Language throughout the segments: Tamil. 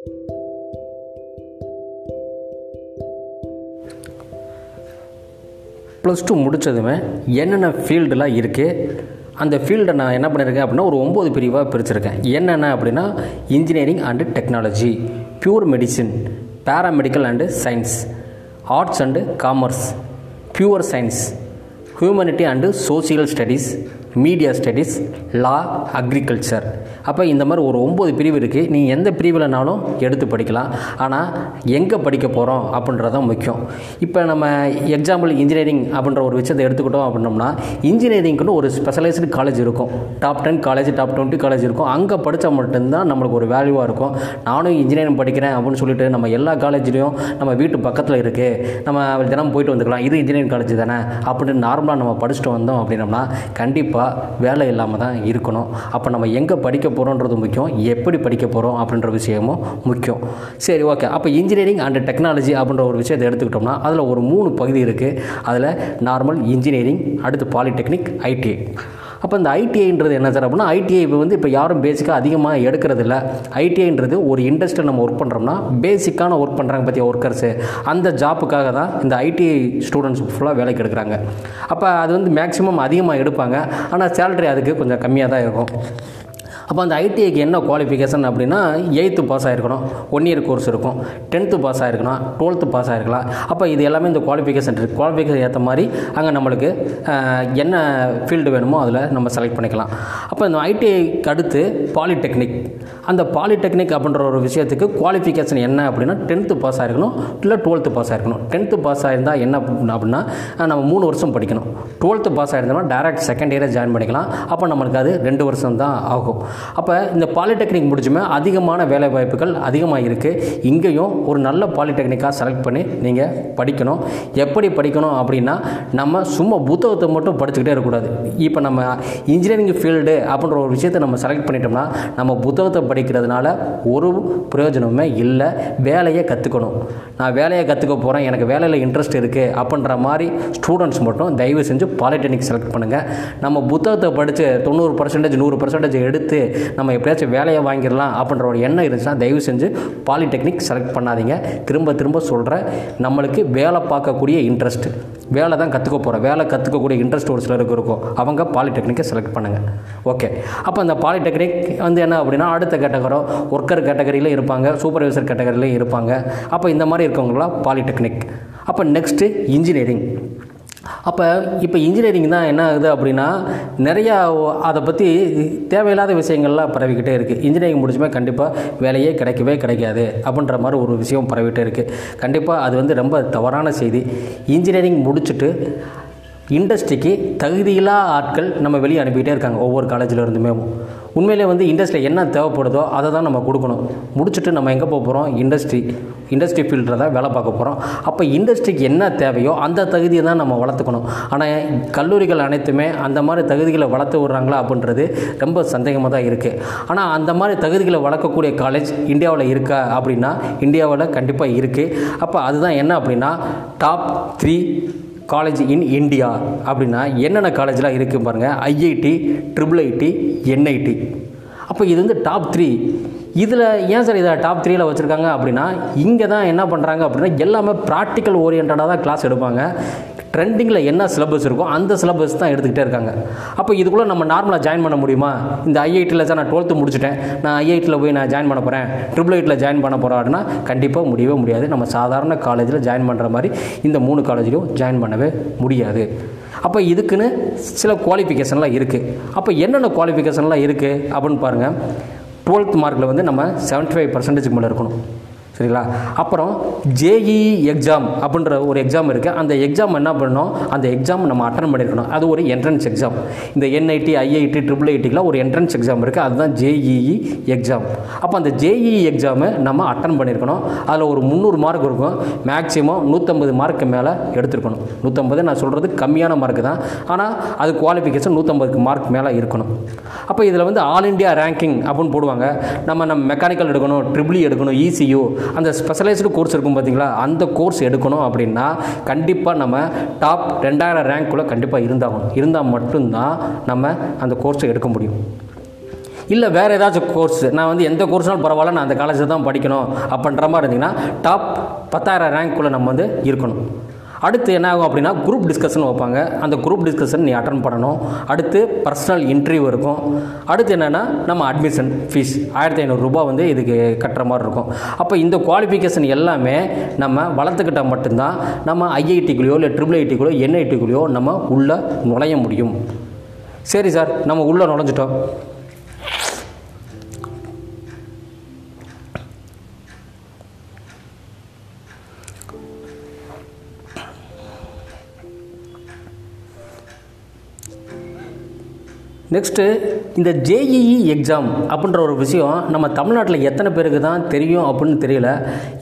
ப்ளஸ் டூ முடித்ததுமே என்னென்ன ஃபீல்டெலாம் இருக்குது அந்த ஃபீல்டை நான் என்ன பண்ணியிருக்கேன் அப்படின்னா ஒரு ஒம்பது பிரிவாக பிரிச்சிருக்கேன். என்னென்ன அப்படின்னா engineering and technology pure medicine paramedical and science arts and commerce pure science humanity and social studies media studies law agriculture அப்போ இந்த மாதிரி ஒரு ஒம்பது பிரிவு இருக்குது நீங்கள் எந்த பிரிவில்னாலும் எடுத்து படிக்கலாம். ஆனால் எங்கே படிக்க போகிறோம் அப்படின்றது தான் முக்கியம். இப்போ நம்ம எக்ஸாம்பிள் இன்ஜினியரிங் அப்படின்ற ஒரு விஷயத்தை எடுத்துக்கிட்டோம் அப்படின்னோம்னா இன்ஜினியரிங்க்குன்னு ஒரு ஸ்பெஷலைஸ்டு காலேஜ் இருக்கும். Top ten college top twenty college இருக்கும். அங்கே படித்தா மட்டும்தான் நம்மளுக்கு ஒரு வேல்யூவாக இருக்கும். நானும் இன்ஜினியரிங் படிக்கிறேன் அப்படின்னு சொல்லிட்டு நம்ம எல்லா காலேஜ்லேயும் நம்ம வீட்டு பக்கத்தில் இருக்குது நம்ம தினம் போயிட்டு வந்துக்கலாம். இது இன்ஜினியரிங் காலேஜ் தானே அப்படின்னு நார்மலாக நம்ம படிச்சுட்டு வந்தோம் அப்படின்னோம்னா கண்டிப்பாக வேலை இல்லாமல் தான் இருக்கணும். அப்போ நம்ம எங்கே படிக்க போகிறோன்றது முக்கியம். எப்படி படிக்க போகிறோம் அப்படின்ற விஷயமும் முக்கியம். சரி ஓகே அப்போ இன்ஜினியரிங் அண்ட் டெக்னாலஜி அப்படின்ற ஒரு விஷயத்தை எடுத்துக்கிட்டோம்னா அதில் ஒரு மூணு பகுதி இருக்குது அதில் நார்மல் இன்ஜினியரிங் அடுத்து பாலிடெக்னிக் ஐடி அப்போ இந்த ஐடிஐன்றது என்ன சார் அப்படின்னா ஐடிஐ வந்து இப்போ யாரும் பேசிக்காக அதிகமாக எடுக்கிறது இல்லை ஐடிஐன்றது ஒரு இண்டஸ்ட்ரியில் நம்ம ஒர்க் பண்ணுறோம்னா பேசிக்கான ஒர்க் பண்ணுறாங்க பற்றிய ஒர்க்கர்ஸு அந்த ஜாப்புக்காக தான் இந்த ஐடிஐ ஸ்டூடெண்ட்ஸ் ஃபுல்லாக வேலைக்கு எடுக்கிறாங்க. அப்போ அது வந்து மேக்ஸிமம் அதிகமாக எடுப்பாங்க. ஆனால் சேலரி அதுக்கு கொஞ்சம் கம்மியாக தான் இருக்கும். அப்போ அந்த ஐடிஐக்கு என்ன குவாலிஃபிகேஷன் அப்படின்னா எயித்து பாஸ் ஆகிருக்கணும் ஒன் இயர் கோர்ஸ் இருக்கும். டென்த்து பாஸ் ஆகிருக்கணும் டுவெல்த்து பாஸ் ஆகிருக்கலாம் அப்போ இது எல்லாமே இந்த குவாலிஃபிகேஷன் இருக்குது குவாலிஃபிகேஷன் ஏற்ற மாதிரி அங்கே நம்மளுக்கு என்ன ஃபீல்டு வேணுமோ அதில் நம்ம செலக்ட் பண்ணிக்கலாம். அப்போ இந்த ஐடிஐக்கு அடுத்து பாலிடெக்னிக் அந்த பாலிடெக்னிக் அப்படின்ற ஒரு விஷயத்துக்கு குவாலிஃபிகேஷன் என்ன அப்படின்னா டென்த்து பாஸ் ஆகிருக்கணும் இல்லை டுவெல்த்து பாஸ் ஆகிருக்கணும் டென்த்து பாஸ் ஆயிருந்தால் என்ன அப்படின்னா நம்ம மூணு வருஷம் படிக்கணும். டுவெல்த்து பாஸ் ஆகிருந்தோம்னா டேரக்ட் செகண்ட் இயரே ஜாயின் பண்ணிக்கலாம். அப்போ நம்மளுக்கு அது ரெண்டு வருஷம் தான் ஆகும். அப்போ இந்த பாலிடெக்னிக் முடிச்சுமே அதிகமான வேலை வாய்ப்புகள் அதிகமாக இருக்குது இங்கேயும் ஒரு நல்ல பாலிடெக்னிக்காக செலக்ட் பண்ணி நீங்கள் படிக்கணும். எப்படி படிக்கணும் அப்படின்னா நம்ம சும்மா புத்தகத்தை மட்டும் படிச்சுக்கிட்டே இருக்கக்கூடாது. இப்போ நம்ம இன்ஜினியரிங் ஃபீல்டு அப்படின்ற ஒரு விஷயத்தை நம்ம செலக்ட் பண்ணிட்டோம்னா நம்ம புத்தகத்தை படி படிக்கிறதுனால ஒரு பிரயோஜனமே இல்லை. வேலையை கற்றுக்கணும் நான் வேலையை கற்றுக்க போகிறேன் எனக்கு வேலையில் இன்ட்ரெஸ்ட் இருக்குது அப்படின்ற மாதிரி ஸ்டூடெண்ட்ஸ் மட்டும் தயவு செஞ்சு பாலிடெக்னிக் செலக்ட் பண்ணுங்கள் நம்ம புத்தகத்தை படித்து தொண்ணூறு பர்சன்டேஜ் நூறு பர்சன்டேஜ் எடுத்து நம்ம எப்படியாச்சும் வேலையை வாங்கிடலாம் அப்படின்ற ஒரு எண்ணம் இருந்துச்சுன்னா தயவு செஞ்சு பாலிடெக்னிக் செலக்ட் பண்ணாதீங்க. திரும்ப திரும்ப சொல்கிறேன் நம்மளுக்கு வேலை பார்க்கக்கூடிய இன்ட்ரெஸ்ட் வேலை தான் கற்றுக்க போகிறோம் வேலை கற்றுக்கக்கூடிய இன்ட்ரெஸ்ட் ஒரு சிலருக்கு இருக்கும். அவங்க பாலிடெக்னிக்கை செலக்ட் பண்ணுங்கள் ஓகே அப்போ அந்த பாலிடெக்னிக் வந்து என்ன அப்படின்னா அடுத்த கேட்டகரோ ஒர்க்கர் கேட்டகரியில இருப்பாங்க சூப்பர்வைசர் கேட்டகரியிலையும் இருப்பாங்க. அப்போ இந்த மாதிரி இருக்கவங்களாம் பாலிடெக்னிக் அப்போ நெக்ஸ்ட்டு இன்ஜினியரிங் அப்போ இப்போ இன்ஜினியரிங் தான் என்ன ஆகுது அப்படின்னா நிறையா அதை பற்றி தேவையில்லாத விஷயங்கள்லாம் பரவிக்கிட்டே இருக்குது இன்ஜினியரிங் முடிச்சுமே கண்டிப்பாக வேலையே கிடைக்கவே கிடைக்காது அப்படின்ற மாதிரி ஒரு விஷயம் பரவிட்டே இருக்குது கண்டிப்பாக அது வந்து ரொம்ப தவறான செய்தி. இன்ஜினியரிங் முடிச்சுட்டு இண்டஸ்ட்ரிக்கு தகுதியில்லா ஆட்கள் நம்ம வெளியே அனுப்பிக்கிட்டே இருக்காங்க. ஒவ்வொரு காலேஜில் இருந்துமே. உண்மையிலே வந்து இண்டஸ்ட்ரியில் என்ன தேவைப்படுதோ அதை தான் நம்ம கொடுக்கணும். முடிச்சுட்டு நம்ம எங்கே போக போகிறோம் இண்டஸ்ட்ரி இண்டஸ்ட்ரி ஃபீல்டில் தான் வேலை பார்க்க போகிறோம் அப்போ இண்டஸ்ட்ரிக்கு என்ன தேவையோ அந்த தகுதியை தான் நம்ம வளர்த்துக்கணும். ஆனால் கல்லூரிகள் அனைத்துமே அந்த மாதிரி தகுதிகளை வளர்த்து விட்றாங்களா அப்படின்றது ரொம்ப சந்தேகமாக தான் இருக்குது ஆனால் அந்த மாதிரி தகுதிகளை வளர்க்கக்கூடிய காலேஜ் இந்தியாவில் இருக்கா அப்படின்னா இந்தியாவில் கண்டிப்பாக இருக்குது அப்போ அதுதான் என்ன அப்படின்னா top three college in India அப்படின்னா என்னென்ன காலேஜ்லாம் இருக்குது பாருங்கள் ஐஐடி ட்ரிபிள் ஐடி என்ஐடி அப்போ இது வந்து டாப் த்ரீ இதில் ஏன் சார் இதை டாப் த்ரீயில் வச்சுருக்காங்க அப்படின்னா இங்கே தான் என்ன பண்ணுறாங்க அப்படின்னா எல்லாமே ப்ராக்டிக்கல் ஓரியன்டாக தான் கிளாஸ் எடுப்பாங்க. ட்ரெண்டிங்கில் என்ன சிலபஸ் இருக்கோ அந்த சிலபஸ் தான் எடுத்துக்கிட்டே இருக்காங்க. அப்போ இதுக்குள்ளே நம்ம நார்மலாக ஜாயின் பண்ண முடியுமா? இந்த ஐஐடியில் சார் நான் டுவெல்த்து முடிச்சுட்டேன். நான் ஐஐடியில் போய் நான் ஜாயின் பண்ண போகிறேன் ட்ரிபிள் ஐட்டில் ஜாயின் பண்ண போகிறேன் அப்படின்னா கண்டிப்பாக முடியவே முடியாது. நம்ம சாதாரண காலேஜில் ஜாயின் பண்ணுற மாதிரி இந்த மூணு காலேஜ்லையும் ஜாயின் பண்ணவே முடியாது. அப்போ இதுக்குன்னு சில குவாலிஃபிகேஷன்லாம் இருக்குது அப்போ என்னென்ன குவாலிஃபிகேஷன்லாம் இருக்குது அப்படின்னு பாருங்கள் டுவெல்த் மார்க்கில் வந்து நம்ம 75% ஃபைவ் பர்சன்டேஜுக்கு மேலே இருக்கணும். சரிங்களா? அப்புறம் ஜேஇ எக்ஸாம் அப்படின்ற ஒரு எக்ஸாம் இருக்குது அந்த எக்ஸாம் என்ன பண்ணணும்? அந்த எக்ஸாம் நம்ம அட்டன் பண்ணியிருக்கணும் அது ஒரு என்ட்ரன்ஸ் எக்ஸாம் இந்த என்ஐடி ஐஐடி ட்ரிபிள் ஐடிக்கெலாம் ஒரு என்ட்ரன்ஸ் எக்ஸாம் இருக்குது அதுதான் ஜேஇஇ எக்ஸாம் அப்போ அந்த ஜேஇஇ எக்ஸாமு நம்ம அட்டன் பண்ணியிருக்கணும் அதில் ஒரு முந்நூறு மார்க் இருக்கும். மேக்ஸிமம் நூற்றம்பது மார்க்கு மேலே எடுத்திருக்கணும். நூற்றம்பது நான் சொல்கிறது கம்மியான மார்க் தான். ஆனால் அது குவாலிஃபிகேஷன் நூற்றம்பதுக்கு மார்க் மேலே இருக்கணும். அப்போ இதில் வந்து ஆல் இண்டியா ரேங்கிங் அப்படின்னு போடுவாங்க. நம்ம நம்ம மெக்கானிக்கல் எடுக்கணும் ட்ரிபிளி எடுக்கணும் இசியூ அந்த ஸ்பெஷலைஸ்டு கோர்ஸ் இருக்கும் பார்த்தீங்களா அந்த கோர்ஸ் எடுக்கணும் அப்படின்னா கண்டிப்பாக நம்ம டாப் ரெண்டாயிரம் ரேங்க்குள்ளே கண்டிப்பாக இருந்தாகணும். இருந்தால் மட்டும்தான் நம்ம அந்த கோர்ஸை எடுக்க முடியும். இல்லை வேறு ஏதாச்சும் கோர்ஸ் நான் வந்து எந்த கோர்ஸ்னாலும் பரவாயில்ல நான் அந்த காலேஜில் தான் படிக்கணும் அப்படின்ற மாதிரி இருந்தீங்கன்னா டாப் பத்தாயிரம் ரேங்க்குள்ளே நம்ம வந்து இருக்கணும். அடுத்து என்ன ஆகும் அப்படின்னா குரூப் டிஸ்கஷன் வைப்பாங்க. அந்த குரூப் டிஸ்கஷன் நீ அட்டன் பண்ணணும். அடுத்து பர்சனல் இன்டர்வியூ இருக்கும். அடுத்து என்னென்னா நம்ம அட்மிஷன் ஃபீஸ் ஆயிரத்தி ஐநூறுரூபா வந்து இதுக்கு கட்டுற மாதிரி இருக்கும். அப்போ இந்த குவாலிஃபிகேஷன் எல்லாமே நம்ம வளர்த்துக்கிட்டால் மட்டும்தான் நம்ம ஐஐடிக்குள்ளேயோ இல்லை ட்ரிபிள் ஐடிக்குள்ளோ என்ஐடிக்குள்ளேயோ நம்ம உள்ளே நுழைய முடியும். சரி சார் நம்ம உள்ளே நுழைஞ்சிட்டோம். நெக்ஸ்ட்டு இந்த ஜேஇஇ எக்ஸாம் அப்படின்ற ஒரு விஷயம் நம்ம தமிழ்நாட்டில் எத்தனை பேருக்கு தான் தெரியும் அப்படின்னு தெரியல.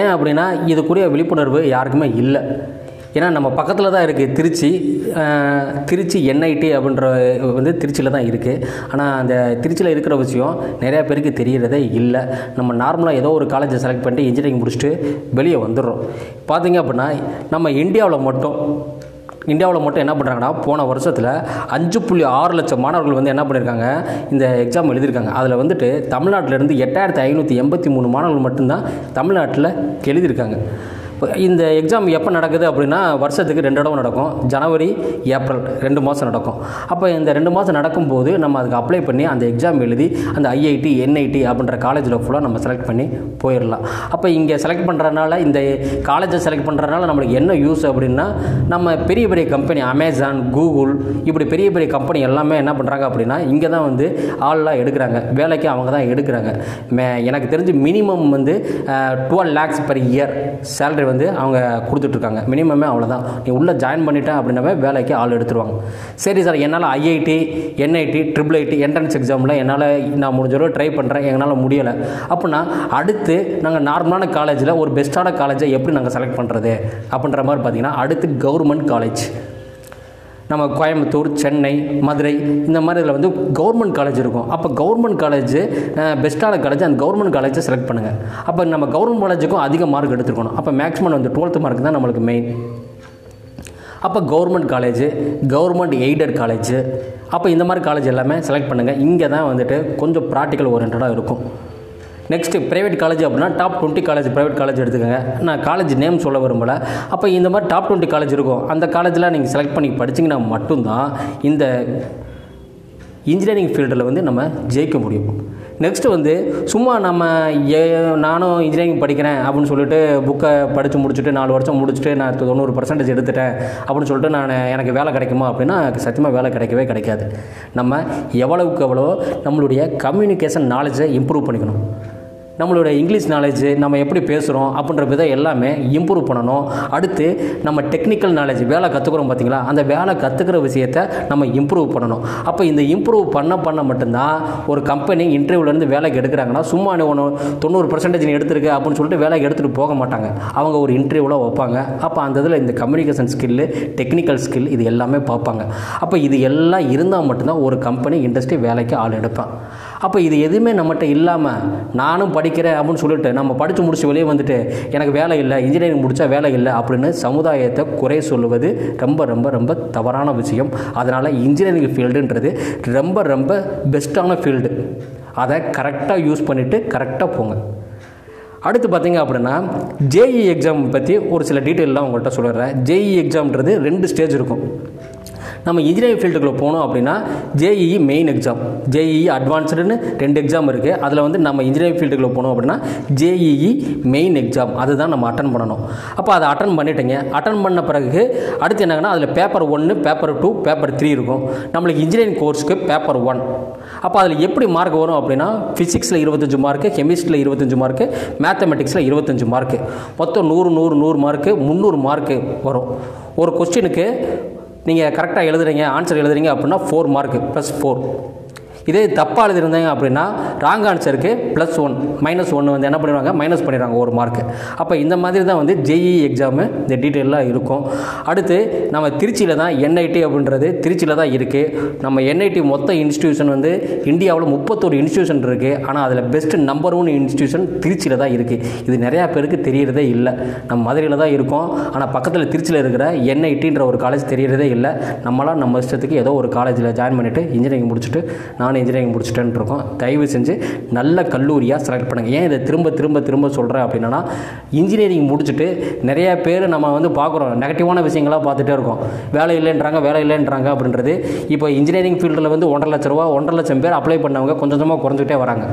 ஏன் அப்படின்னா இதுக்குரிய விழிப்புணர்வு யாருக்குமே இல்லை. ஏன்னா நம்ம பக்கத்தில் தான் இருக்குது திருச்சி திருச்சி என்ஐடி அப்படின்ற வந்து திருச்சியில் தான் இருக்குது ஆனால் அந்த திருச்சியில் இருக்கிற விஷயம் நிறையா பேருக்கு தெரிகிறதே இல்லை. நம்ம நார்மலாக ஏதோ ஒரு காலேஜை செலக்ட் பண்ணிட்டு இன்ஜினியரிங் முடிச்சுட்டு வெளியே வந்துடுறோம். பார்த்தீங்க அப்படின்னா நம்ம இந்தியாவில் மட்டும் இந்தியாவில் மட்டும் என்ன பண்ணுறாங்கன்னா போன வருஷத்தில் அஞ்சு புள்ளி ஆறு லட்சம் மாணவர்கள் வந்து என்ன பண்ணியிருக்காங்க இந்த எக்ஸாம் எழுதியிருக்காங்க. அதில் வந்துட்டு தமிழ்நாட்டிலேருந்து எட்டாயிரத்தி ஐநூற்றி எண்பத்தி மூணு மாணவர்கள் மட்டும்தான் தமிழ்நாட்டில் எழுதியிருக்காங்க. இந்த எக்ஸாம் எப்போ நடக்குது அப்படின்னா வருஷத்துக்கு ரெண்டு தடவை நடக்கும். ஜனவரி ஏப்ரல் ரெண்டு மாதம் நடக்கும். அப்போ இந்த ரெண்டு மாதம் நடக்கும்போது நம்ம அதுக்கு அப்ளை பண்ணி அந்த எக்ஸாம் எழுதி அந்த ஐஐடி என்ஐடி அப்படின்ற காலேஜில் ஃபுல்லாக நம்ம செலக்ட் பண்ணி போயிடலாம். அப்போ இங்கே செலக்ட் பண்ணுறதுனால இந்த காலேஜை செலக்ட் பண்ணுறதுனால நம்மளுக்கு என்ன யூஸ் அப்படின்னா நம்ம பெரிய பெரிய கம்பெனி அமேசான் கூகுள் இப்படி பெரிய பெரிய கம்பெனி எல்லாமே என்ன பண்ணுறாங்க அப்படின்னா இங்கே தான் வந்து ஆள்லாம் எடுக்கிறாங்க. வேலைக்கு அவங்க தான் எடுக்கிறாங்க. மே எனக்கு தெரிஞ்சு மினிமம் வந்து twelve lakhs per year salary வந்து அவங்க கொடுத்துட்ருக்காங்க. மினிமமே அவ்வளோதான் நீ உள்ளே ஜாயின் பண்ணிட்டேன் அப்படின்னாவே வேலைக்கு ஆள் எடுத்துருவாங்க. சரி சார் என்னால் IIT NIT triple IT entrance எக்ஸாமில் என்னால் நான் முடிஞ்ச அளவு ட்ரை பண்ணுறேன் எங்களால் முடியலை. அப்படின்னா அடுத்து நாங்கள் நார்மலான காலேஜில் ஒரு பெஸ்ட்டான காலேஜை எப்படி நாங்கள் செலக்ட் பண்ணுறது அப்படின்ற மாதிரி பார்த்தீங்கன்னா அடுத்து கவர்மெண்ட் காலேஜ் நம்ம கோயம்புத்தூர் சென்னை மதுரை இந்த மாதிரி இதில் வந்து கவர்மெண்ட் காலேஜ் இருக்கும். அப்போ கவர்மெண்ட் காலேஜ் பெஸ்ட்டான காலேஜ் அந்த கவர்மெண்ட் காலேஜை செலக்ட் பண்ணுங்கள் அப்போ நம்ம கவர்மெண்ட் காலேஜுக்கும் அதிக மார்க் எடுத்துருக்கணும். அப்போ மேக்ஸிமம் வந்து டுவெல்த்து மார்க் தான் நம்மளுக்கு மெயின் அப்போ government college government aided college அப்போ இந்த மாதிரி காலேஜ் எல்லாமே செலக்ட் பண்ணுங்கள் இங்கே தான் வந்துட்டு கொஞ்சம் ப்ராக்டிக்கல் ஓரியன்டாக இருக்கும். நெக்ஸ்ட்டு ப்ரைவேட் காலேஜ் அப்படின்னா top twenty college private college எடுத்துக்கோங்க. நான் காலேஜ் நேம் சொல்ல விரும்பலை. அப்போ இந்த மாதிரி டாப் டுவெண்ட்டி காலேஜ் இருக்கும். அந்த காலேஜில் நீங்கள் செலக்ட் பண்ணி படிச்சிங்கன்னா மட்டும்தான் இந்த இன்ஜினியரிங் ஃபீல்டில் வந்து நம்ம ஜெயிக்க முடியும். நெக்ஸ்ட்டு வந்து சும்மா நம்ம ஏ நானும் இன்ஜினியரிங் படிக்கிறேன் அப்படின்னு சொல்லிட்டு புக்கை படித்து முடிச்சுட்டு நாலு வருஷம் முடிச்சுட்டு நான் தொண்ணூறு பர்சன்டேஜ் எடுத்துட்டேன் அப்படின்னு சொல்லிட்டு நான் எனக்கு வேலை கிடைக்குமா அப்படின்னா சத்தியமாக வேலை கிடைக்கவே கிடைக்காது. நம்ம எவ்வளவுக்கு எவ்வளோ நம்மளுடைய கம்யூனிகேஷன் நாலேஜை இம்ப்ரூவ் பண்ணிக்கணும். நம்மளோட இங்கிலீஷ் நாலேஜ் நம்ம எப்படி பேசுகிறோம் அப்படின்ற விதம் எல்லாமே இம்ப்ரூவ் பண்ணணும். அடுத்து நம்ம டெக்னிக்கல் நாலேஜ் வேலை கற்றுக்குறோம் பார்த்தீங்களா அந்த வேலை கற்றுக்கிற விஷயத்தை நம்ம இம்ப்ரூவ் பண்ணணும். அப்போ இந்த இம்ப்ரூவ் பண்ண பண்ண மட்டும்தான் ஒரு கம்பெனி இன்டர்வியூலேருந்து வேலைக்கு எடுக்கிறாங்கன்னா சும்மா ஒன்று தொண்ணூறு பர்சன்டேஜ் நீ எடுத்திருக்க அப்படின்னு சொல்லிட்டு வேலைக்கு எடுத்துகிட்டு போக மாட்டாங்க. அவங்க ஒரு இன்டர்வியூவில் வைப்பாங்க. அப்போ அந்த இதில் இந்த கம்யூனிகேஷன் ஸ்கில்லு டெக்னிக்கல் ஸ்கில் இது எல்லாமே பார்ப்பாங்க. அப்போ இது எல்லாம் இருந்தால் மட்டும்தான் ஒரு கம்பெனி இண்டஸ்ட்ரி வேலைக்கு ஆள் எடுப்பான். அப்போ இது எதுவுமே நம்மகிட்ட இல்லாமல் நானும் படிக்கிறேன் அப்படின்னு சொல்லிட்டு நம்ம படித்து முடிச்சு வெளியே வந்துட்டு எனக்கு வேலை இல்லை இன்ஜினியரிங் முடித்தா வேலை இல்லை அப்படின்னு சமுதாயத்தை குறை சொல்லுவது ரொம்ப ரொம்ப ரொம்ப தவறான விஷயம். அதனால் இன்ஜினியரிங் ஃபீல்டுன்றது ரொம்ப ரொம்ப பெஸ்ட்டான ஃபீல்டு அதை கரெக்டாக யூஸ் பண்ணிவிட்டு கரெக்டாக போங்க. அடுத்து பார்த்தீங்க அப்படின்னா ஜேஇ எக்ஸாம் பற்றி ஒரு சில டீட்டெயிலெலாம் உங்கள்கிட்ட சொல்லிடுறேன். ஜேஇ எக்ஸாம்ன்றது ரெண்டு ஸ்டேஜ் இருக்கும். நம்ம இன்ஜினியரிங் ஃபீல்டுக்குள்ளே போனோம் அப்படின்னா ஜேஇஇ மெயின் எக்ஸாம் ஜேஇஇ அட்வான்ஸ்டுன்னு ரெண்டு எக்ஸாம் இருக்குது அதில் வந்து நம்ம இன்ஜினியரிங் ஃபீல்டுக்குள்ளே போனோம் அப்படின்னா ஜேஇஇ மெயின் எக்ஸாம் அதுதான் நம்ம அட்டன் பண்ணணும். அப்போ அதை அட்டன் பண்ணிட்டேங்க. அட்டன் பண்ண பிறகு அடுத்து என்னங்கன்னா அதில் பேப்பர் ஒன்று பேப்பர் டூ பேப்பர் த்ரீ இருக்கும். நம்மளுக்கு இன்ஜினியரிங் கோர்ஸுக்கு பேப்பர் ஒன் அப்போ அதில் எப்படி மார்க் வரும் அப்படின்னா ஃபிசிக்ஸில் இருபத்தஞ்சு மார்க்கு கெமிஸ்ட்ரியில் இருபத்தஞ்சு மார்க்கு மேத்தமெட்டிக்ஸில் இருபத்தஞ்சு மார்க்கு மொத்தம் நூறு நூறு நூறு மார்க்கு முந்நூறு மார்க்கு வரும். ஒரு கொஸ்டினுக்கு நீங்கள் கரெக்டாக எழுதுறீங்க ஆன்சர் எழுதுறீங்க அப்படின்னா ஃபோர் மார்க் ப்ளஸ் ஃபோர் இதே தப்பாக எழுதியிருந்தாங்க அப்படின்னா ராங் ஆன்சருக்கு ப்ளஸ் ஒன் மைனஸ் ஒன்று வந்து என்ன பண்ணிடுவாங்க? மைனஸ் பண்ணிடுவாங்க ஒரு மார்க்கு அப்போ இந்த மாதிரி தான் வந்து ஜேஇ எக்ஸாமு இந்த டீட்டெயிலாக இருக்கும். அடுத்து நம்ம திருச்சியில் தான் என்ஐடி அப்படின்றது திருச்சியில் தான் இருக்குது நம்ம என்ஐடி மொத்த இன்ஸ்டியூஷன் வந்து இந்தியாவில் முப்பத்தோரு இன்ஸ்டியூஷன் இருக்குது ஆனால் அதில் பெஸ்ட் நம்பர் ஒன் இன்ஸ்டியூஷன் திருச்சியில் தான் இருக்குது இது நிறையா பேருக்கு தெரியறதே இல்லை. நம்ம மதுரையில் தான் இருக்கோம். ஆனால் பக்கத்தில் திருச்சியில் இருக்கிற என்ஐடின்ற ஒரு காலேஜ் தெரியறதே இல்லை. நம்மளாம் நம்ம இஷ்டத்துக்கு ஏதோ ஒரு காலேஜில் ஜாயின் பண்ணிவிட்டு இன்ஜினியரிங் முடிச்சுட்டு நான் நான் இன்ஜினியரிங் முடிச்சுட்டேன்னு இருக்கோம் தயவு செஞ்சு நல்ல கல்லூரியாக செலக்ட் பண்ணுங்கள் ஏன் இதை திரும்ப திரும்ப திரும்ப சொல்கிறேன் அப்படின்னா இன்ஜினியரிங் முடிச்சுட்டு நிறைய பேர் நம்ம வந்து பார்க்குறோம். நெகட்டிவான விஷயங்களாக பார்த்துட்டே இருக்கோம். வேலை இல்லைன்றாங்க வேலை இல்லைன்றாங்க அப்படின்றது இப்போ இன்ஜினியரிங் ஃபீல்டில் வந்து ஒன்றரை லட்ச ரூபா ஒன்றரை லட்சம் பேர் அப்ளை பண்ணவங்க கொஞ்சம் கொஞ்சமாக குறைஞ்சிக்கிட்டே வராங்க.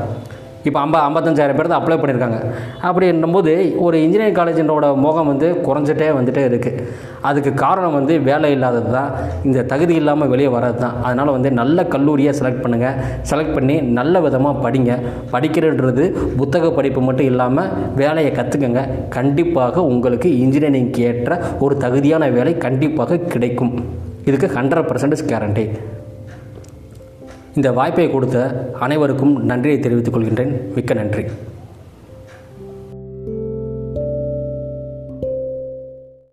இப்போ ஐம்ப ஐம்பத்தஞ்சாயிரம் பேர் தான் அப்ளை பண்ணியிருக்காங்க. அப்படின்னும்போது ஒரு இன்ஜினியரிங் காலேஜினோட முகம் வந்து குறைஞ்சிட்டே வந்துட்டே இருக்குது அதுக்கு காரணம் வந்து வேலை இல்லாதது தான். இந்த தகுதி இல்லாமல் வெளியே வர்றது தான். அதனால் வந்து நல்ல கல்லூரியை செலக்ட் பண்ணுங்கள் செலக்ட் பண்ணி நல்ல விதமாக படிங்க. படிக்கிறன்றது புத்தக படிப்பு மட்டும் இல்லாமல் வேலையை கற்றுக்கங்க கண்டிப்பாக உங்களுக்கு இன்ஜினியரிங்க்கு ஏற்ற ஒரு தகுதியான வேலை கண்டிப்பாக கிடைக்கும். இதுக்கு ஹண்ட்ரட் பர்சன்டேஜ் கேரண்டி இந்த வாய்ப்பை கொடுத்த அனைவருக்கும் நன்றியை தெரிவித்துக் கொள்கின்றேன். மிக்க நன்றி.